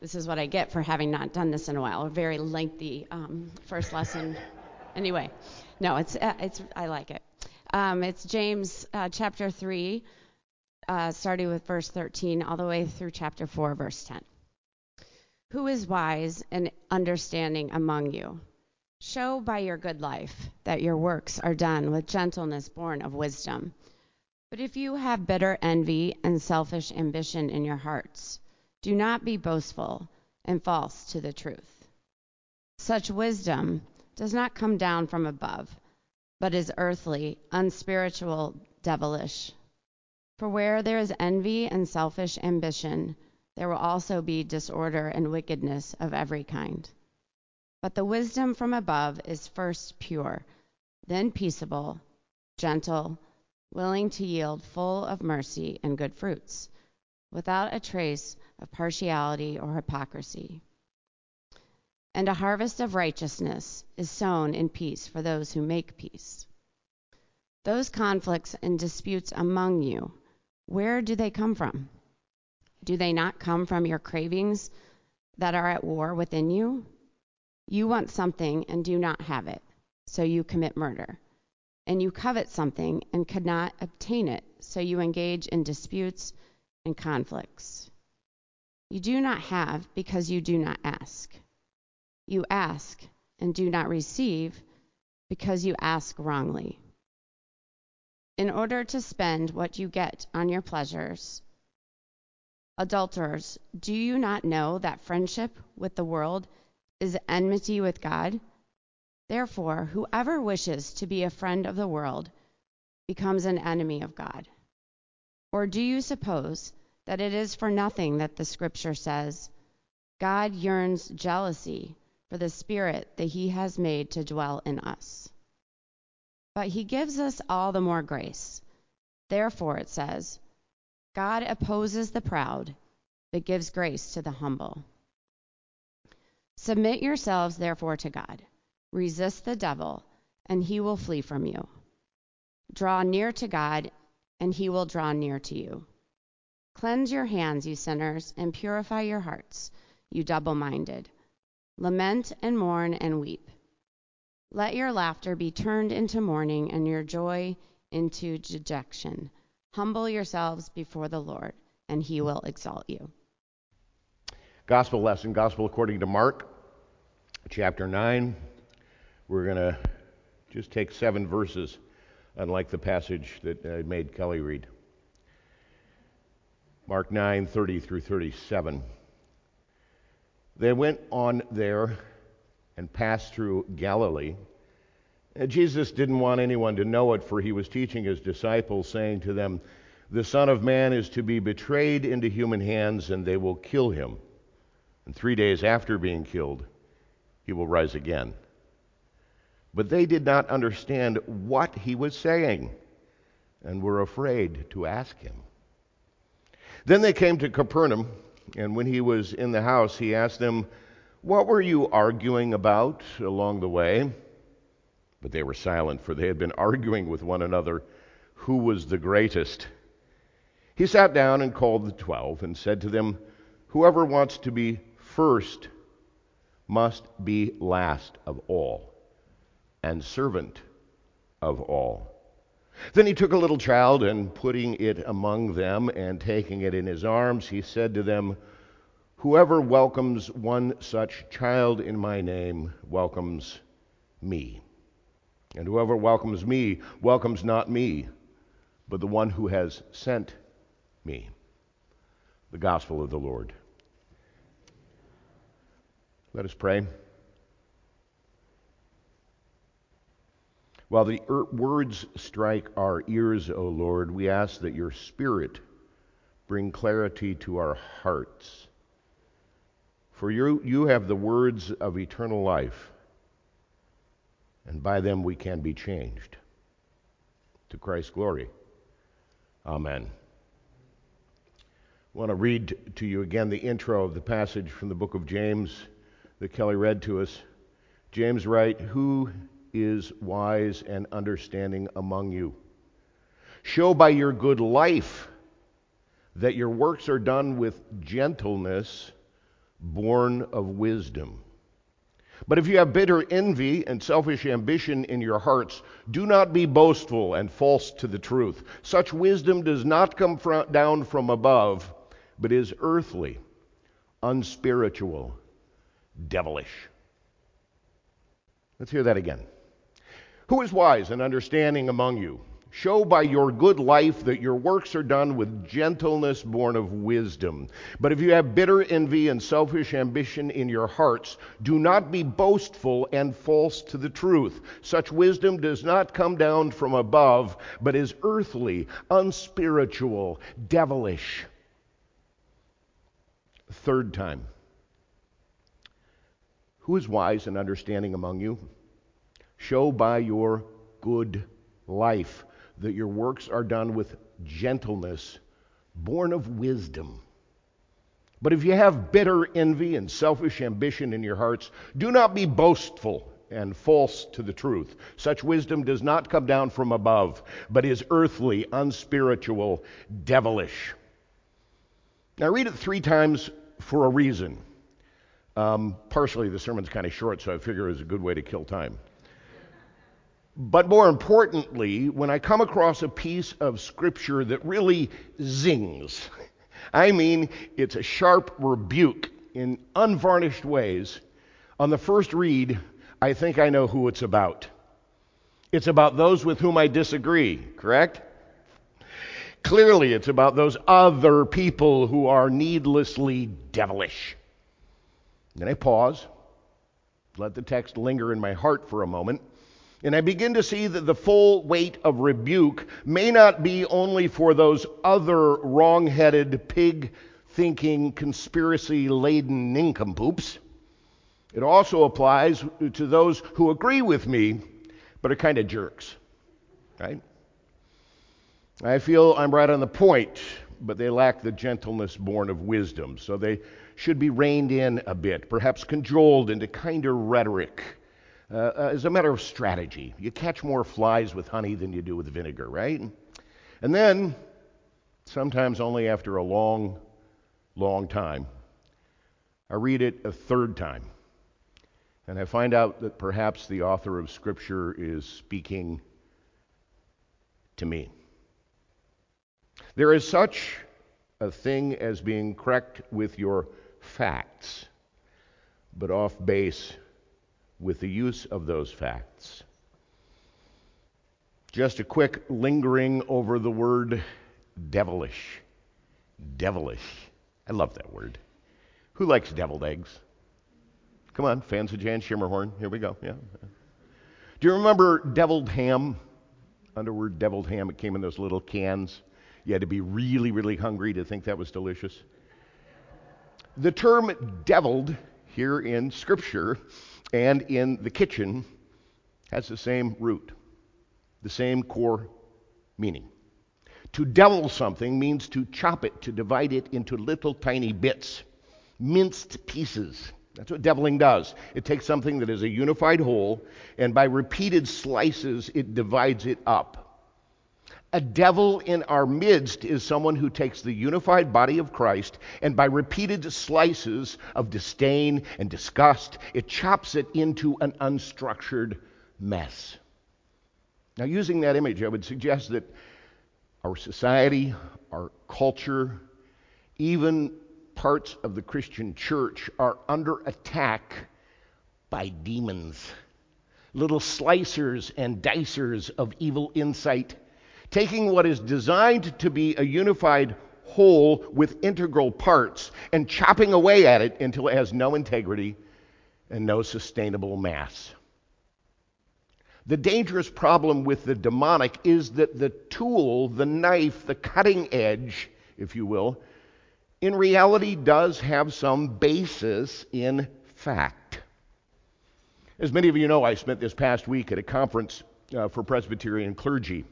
This is what I get for having not done this in a while. A very lengthy um, first lesson. Anyway, no, it's uh, it's I like it. Um, it's James uh, chapter three, uh, starting with verse 13 all the way through chapter 4, verse 10. Who is wise and understanding among you? Show by your good life that your works are done with gentleness born of wisdom. But if you have bitter envy and selfish ambition in your hearts, do not be boastful and false to the truth. Such wisdom does not come down from above, but is earthly, unspiritual, devilish. For where there is envy and selfish ambition, there will also be disorder and wickedness of every kind. But the wisdom from above is first pure, then peaceable, gentle, willing to yield, full of mercy and good fruits, without a trace of partiality or hypocrisy. And a harvest of righteousness is sown in peace for those who make peace. Those conflicts and disputes among you, where do they come from? Do they not come from your cravings that are at war within you? You want something and do not have it, so you commit murder and you covet something and cannot obtain it, so you engage in disputes and conflicts. You do not have because you do not ask. You ask and do not receive because you ask wrongly. In order to spend what you get on your pleasures, adulterers, do you not know that friendship with the world is enmity with God? Therefore, whoever wishes to be a friend of the world becomes an enemy of God. Or do you suppose that it is for nothing that the scripture says, God yearns jealousy for the spirit that he has made to dwell in us? But he gives us all the more grace. Therefore, it says, God opposes the proud, but gives grace to the humble. Submit yourselves, therefore, to God. Resist the devil, and he will flee from you. Draw near to God, and he will draw near to you. Cleanse your hands, you sinners, and purify your hearts, you double minded. Lament and mourn and weep. Let your laughter be turned into mourning, and your joy into dejection. Humble yourselves before the Lord, and he will exalt you. Gospel lesson, Gospel according to Mark, chapter 9. We're going to just take seven verses, unlike the passage that I made Kelly read. Mark 9, 30 through 37. They went on there and passed through Galilee. And Jesus didn't want anyone to know it, for he was teaching his disciples, saying to them, The Son of Man is to be betrayed into human hands, and they will kill him. And three days after being killed, he will rise again. But they did not understand what he was saying and were afraid to ask him. Then they came to Capernaum, and when he was in the house, he asked them, What were you arguing about along the way? But they were silent, for they had been arguing with one another who was the greatest. He sat down and called the twelve and said to them, Whoever wants to be first must be last of all and servant of all. Then he took a little child, and putting it among them, and taking it in his arms, he said to them, Whoever welcomes one such child in my name welcomes me. And whoever welcomes me welcomes not me, but the one who has sent me. The gospel of the Lord. Let us pray. While the er- words strike our ears, O Lord, we ask that your Spirit bring clarity to our hearts. For you, you have the words of eternal life, and by them we can be changed. To Christ's glory. Amen. I want to read to you again the intro of the passage from the book of James that Kelly read to us. James writes, Who is wise and understanding among you. Show by your good life that your works are done with gentleness born of wisdom. But if you have bitter envy and selfish ambition in your hearts, do not be boastful and false to the truth. Such wisdom does not come down from above, but is earthly, unspiritual, devilish. Let's hear that again. Who is wise and understanding among you? Show by your good life that your works are done with gentleness born of wisdom. But if you have bitter envy and selfish ambition in your hearts, do not be boastful and false to the truth. Such wisdom does not come down from above, but is earthly, unspiritual, devilish. Third time. Who is wise and understanding among you? Show by your good life that your works are done with gentleness, born of wisdom. But if you have bitter envy and selfish ambition in your hearts, do not be boastful and false to the truth. Such wisdom does not come down from above, but is earthly, unspiritual, devilish. Now, read it three times for a reason. Um, partially, the sermon's kind of short, so I figure it's a good way to kill time. But more importantly, when I come across a piece of scripture that really zings, I mean, it's a sharp rebuke in unvarnished ways, on the first read, I think I know who it's about. It's about those with whom I disagree, correct? Clearly, it's about those other people who are needlessly devilish. Then I pause, let the text linger in my heart for a moment and I begin to see that the full weight of rebuke may not be only for those other wrong headed, pig thinking, conspiracy laden nincompoops. It also applies to those who agree with me but are kind of jerks. Right? I feel I'm right on the point, but they lack the gentleness born of wisdom. So they should be reined in a bit, perhaps cajoled into kinder rhetoric uh, uh, as a matter of strategy. You catch more flies with honey than you do with vinegar, right? And then, sometimes only after a long, long time, I read it a third time. And I find out that perhaps the author of Scripture is speaking to me. There is such a thing as being correct with your facts, but off base with the use of those facts. Just a quick lingering over the word devilish. Devilish. I love that word. Who likes deviled eggs? Come on, fans of Jan Schermerhorn. Here we go. Yeah. Do you remember deviled ham? Under word deviled ham, it came in those little cans. You had to be really, really hungry to think that was delicious. The term deviled here in Scripture and in the kitchen has the same root, the same core meaning. To devil something means to chop it, to divide it into little tiny bits, minced pieces. That's what deviling does. It takes something that is a unified whole, and by repeated slices, it divides it up. A devil in our midst is someone who takes the unified body of Christ and by repeated slices of disdain and disgust, it chops it into an unstructured mess. Now, using that image, I would suggest that our society, our culture, even parts of the Christian church are under attack by demons, little slicers and dicers of evil insight taking what is designed to be a unified whole with integral parts and chopping away at it until it has no integrity and no sustainable mass. The dangerous problem with the demonic is that the tool, the knife, the cutting edge, if you will, in reality does have some basis in fact. As many of you know, I spent this past week at a conference uh, for Presbyterian clergy.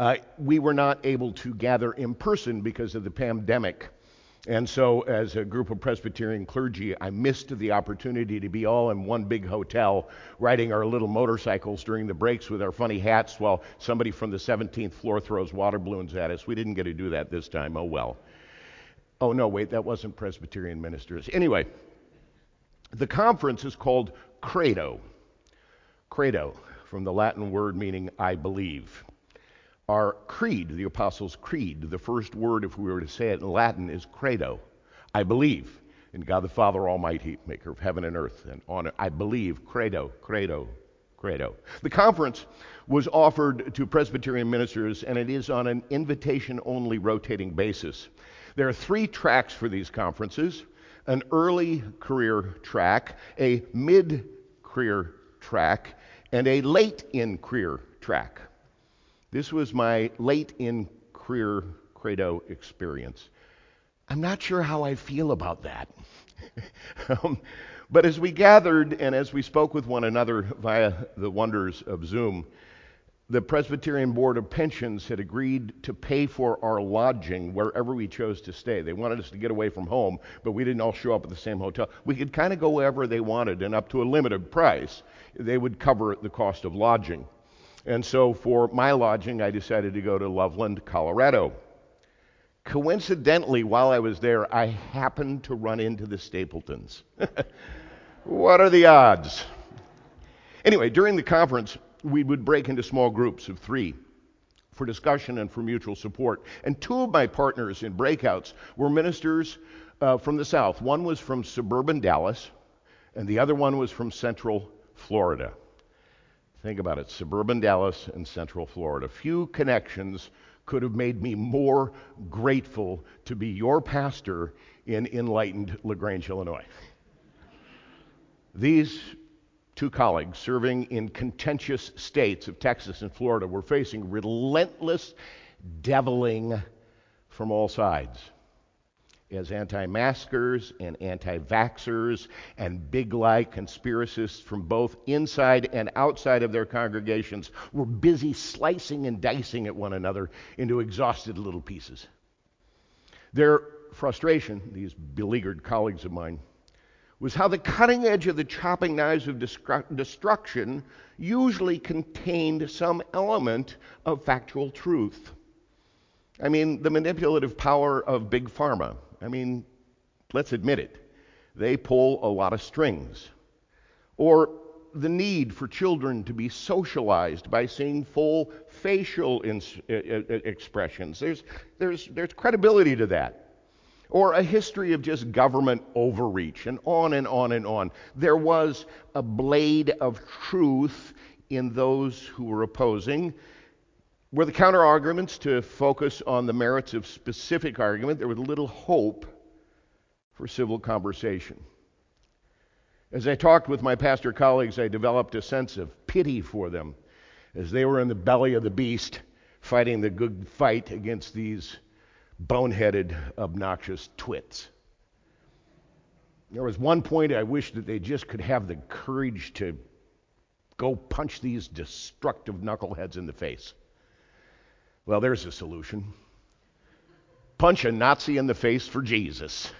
Uh, we were not able to gather in person because of the pandemic. And so, as a group of Presbyterian clergy, I missed the opportunity to be all in one big hotel riding our little motorcycles during the breaks with our funny hats while somebody from the 17th floor throws water balloons at us. We didn't get to do that this time. Oh well. Oh, no, wait, that wasn't Presbyterian ministers. Anyway, the conference is called Credo. Credo, from the Latin word meaning I believe. Our creed, the Apostles' Creed, the first word, if we were to say it in Latin, is credo. I believe in God the Father Almighty, maker of heaven and earth, and on it. I believe, credo, credo, credo. The conference was offered to Presbyterian ministers, and it is on an invitation only rotating basis. There are three tracks for these conferences an early career track, a mid career track, and a late in career track. This was my late in career credo experience. I'm not sure how I feel about that. um, but as we gathered and as we spoke with one another via the wonders of Zoom, the Presbyterian Board of Pensions had agreed to pay for our lodging wherever we chose to stay. They wanted us to get away from home, but we didn't all show up at the same hotel. We could kind of go wherever they wanted, and up to a limited price, they would cover the cost of lodging. And so for my lodging, I decided to go to Loveland, Colorado. Coincidentally, while I was there, I happened to run into the Stapletons. what are the odds? Anyway, during the conference, we would break into small groups of three for discussion and for mutual support. And two of my partners in breakouts were ministers uh, from the South. One was from suburban Dallas, and the other one was from central Florida. Think about it suburban Dallas and Central Florida. Few connections could have made me more grateful to be your pastor in enlightened LaGrange, Illinois. These two colleagues serving in contentious states of Texas and Florida were facing relentless deviling from all sides as anti maskers and anti vaxxers and big lie conspiracists from both inside and outside of their congregations were busy slicing and dicing at one another into exhausted little pieces. Their frustration, these beleaguered colleagues of mine, was how the cutting edge of the chopping knives of destruction usually contained some element of factual truth. I mean, the manipulative power of big pharma I mean, let's admit it, they pull a lot of strings. Or the need for children to be socialized by seeing full facial ins- expressions. There's, there's, there's credibility to that. Or a history of just government overreach, and on and on and on. There was a blade of truth in those who were opposing, were the counter arguments to focus on the merits of specific argument, there was little hope for civil conversation. As I talked with my pastor colleagues, I developed a sense of pity for them as they were in the belly of the beast fighting the good fight against these boneheaded, obnoxious twits. There was one point I wished that they just could have the courage to go punch these destructive knuckleheads in the face. Well, there's a solution. Punch a Nazi in the face for Jesus.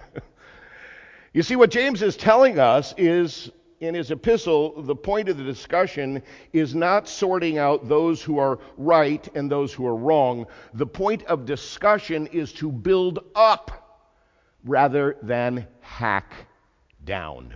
you see, what James is telling us is in his epistle, the point of the discussion is not sorting out those who are right and those who are wrong. The point of discussion is to build up rather than hack down.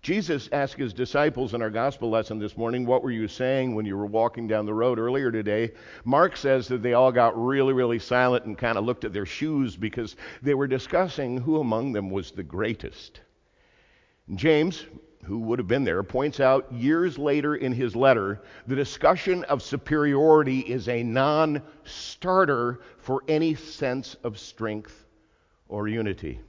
Jesus asked his disciples in our gospel lesson this morning, What were you saying when you were walking down the road earlier today? Mark says that they all got really, really silent and kind of looked at their shoes because they were discussing who among them was the greatest. James, who would have been there, points out years later in his letter the discussion of superiority is a non starter for any sense of strength or unity.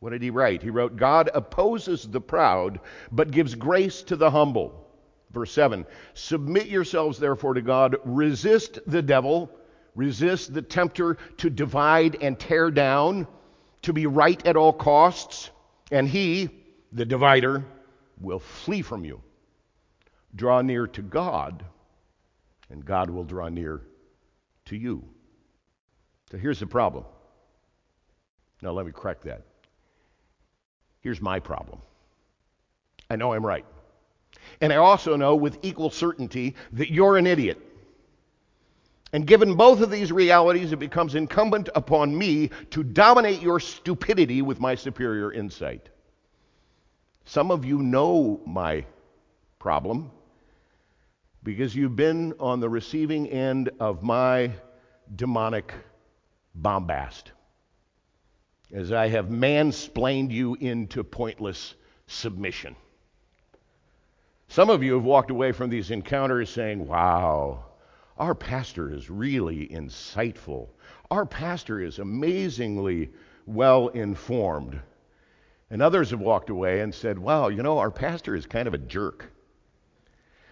What did he write? He wrote, God opposes the proud, but gives grace to the humble. Verse 7 Submit yourselves therefore to God, resist the devil, resist the tempter to divide and tear down, to be right at all costs, and he, the divider, will flee from you. Draw near to God, and God will draw near to you. So here's the problem. Now, let me correct that. Here's my problem I know I'm right. And I also know with equal certainty that you're an idiot. And given both of these realities, it becomes incumbent upon me to dominate your stupidity with my superior insight. Some of you know my problem because you've been on the receiving end of my demonic bombast as I have mansplained you into pointless submission. Some of you have walked away from these encounters saying, Wow, our pastor is really insightful. Our pastor is amazingly well informed. And others have walked away and said, Wow, you know, our pastor is kind of a jerk.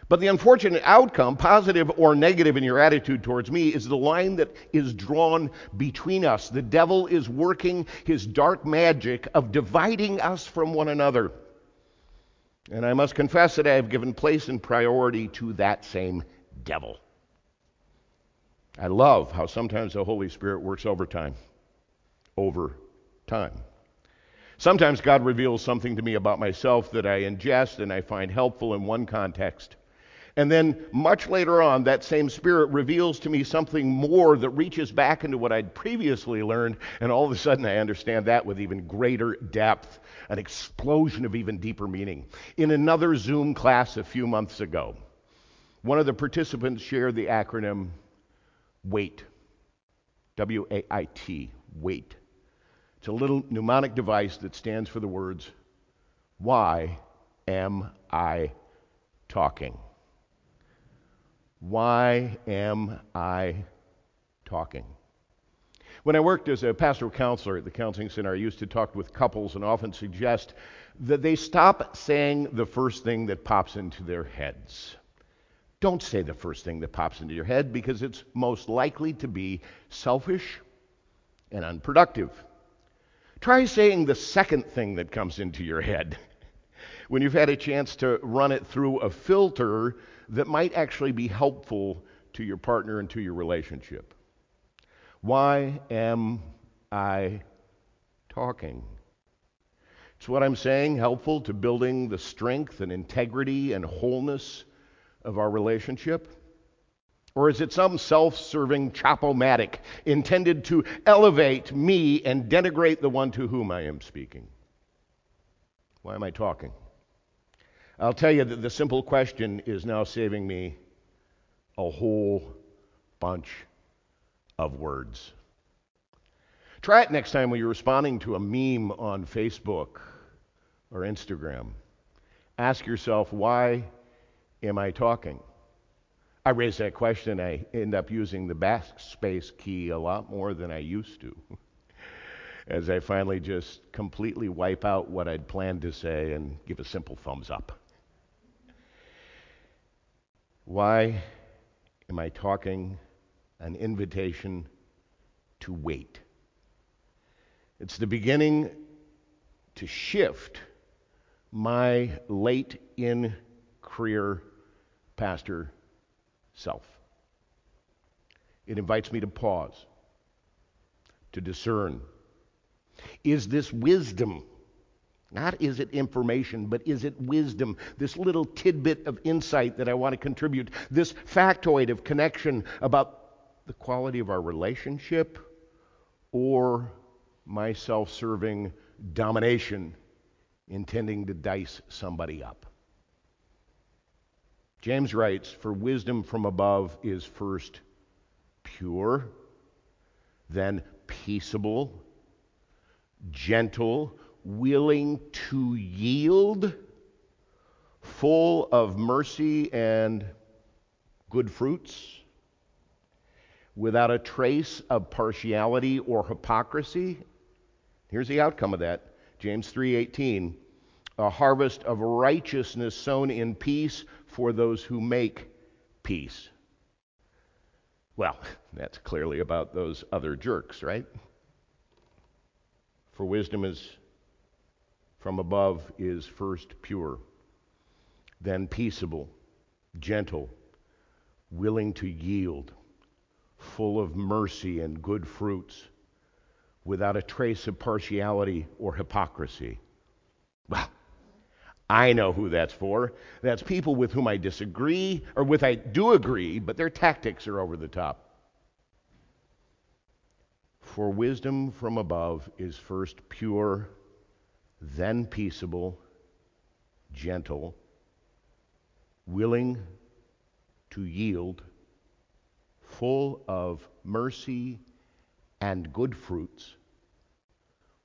But the unfortunate outcome, positive or negative in your attitude towards me, is the line that is drawn between us. The devil is working his dark magic of dividing us from one another. And I must confess that I have given place and priority to that same devil. I love how sometimes the Holy Spirit works overtime. Over time. Sometimes God reveals something to me about myself that I ingest and I find helpful in one context. And then much later on, that same Spirit reveals to me something more that reaches back into what I'd previously learned, and all of a sudden I understand that with even greater depth, an explosion of even deeper meaning. In another Zoom class a few months ago, one of the participants shared the acronym WAIT. W A I T, WAIT. It's a little mnemonic device that stands for the words, Why am I talking? Why am I talking? When I worked as a pastoral counselor at the counseling center, I used to talk with couples and often suggest that they stop saying the first thing that pops into their heads. Don't say the first thing that pops into your head because it's most likely to be selfish and unproductive. Try saying the second thing that comes into your head when you've had a chance to run it through a filter that might actually be helpful to your partner and to your relationship. Why am I talking? Is what I'm saying helpful to building the strength and integrity and wholeness of our relationship? Or is it some self serving chopomatic intended to elevate me and denigrate the one to whom I am speaking? Why am I talking? I'll tell you that the simple question is now saving me a whole bunch of words. Try it next time when you're responding to a meme on Facebook or Instagram. Ask yourself, why am I talking? I raise that question, I end up using the backspace key a lot more than I used to. As I finally just completely wipe out what I'd planned to say and give a simple thumbs up. Why am I talking an invitation to wait? It's the beginning to shift my late in career pastor self. It invites me to pause, to discern. Is this wisdom? Not is it information, but is it wisdom? This little tidbit of insight that I want to contribute, this factoid of connection about the quality of our relationship or my self serving domination intending to dice somebody up. James writes, For wisdom from above is first pure, then peaceable, gentle willing to yield, full of mercy and good fruits, without a trace of partiality or hypocrisy. Here's the outcome of that. James 3:18, a harvest of righteousness sown in peace for those who make peace. Well, that's clearly about those other jerks, right? For wisdom is from above is first pure, then peaceable, gentle, willing to yield, full of mercy and good fruits, without a trace of partiality or hypocrisy. Well, I know who that's for. That's people with whom I disagree, or with I do agree, but their tactics are over the top. For wisdom from above is first pure, then peaceable, gentle, willing to yield, full of mercy and good fruits,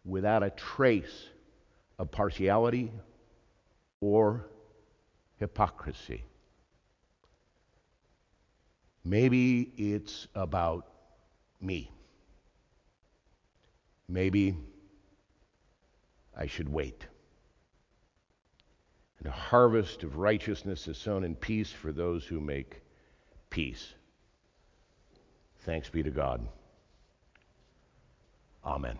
without a trace of partiality or hypocrisy. Maybe it's about me. Maybe I should wait. And a harvest of righteousness is sown in peace for those who make peace. Thanks be to God. Amen.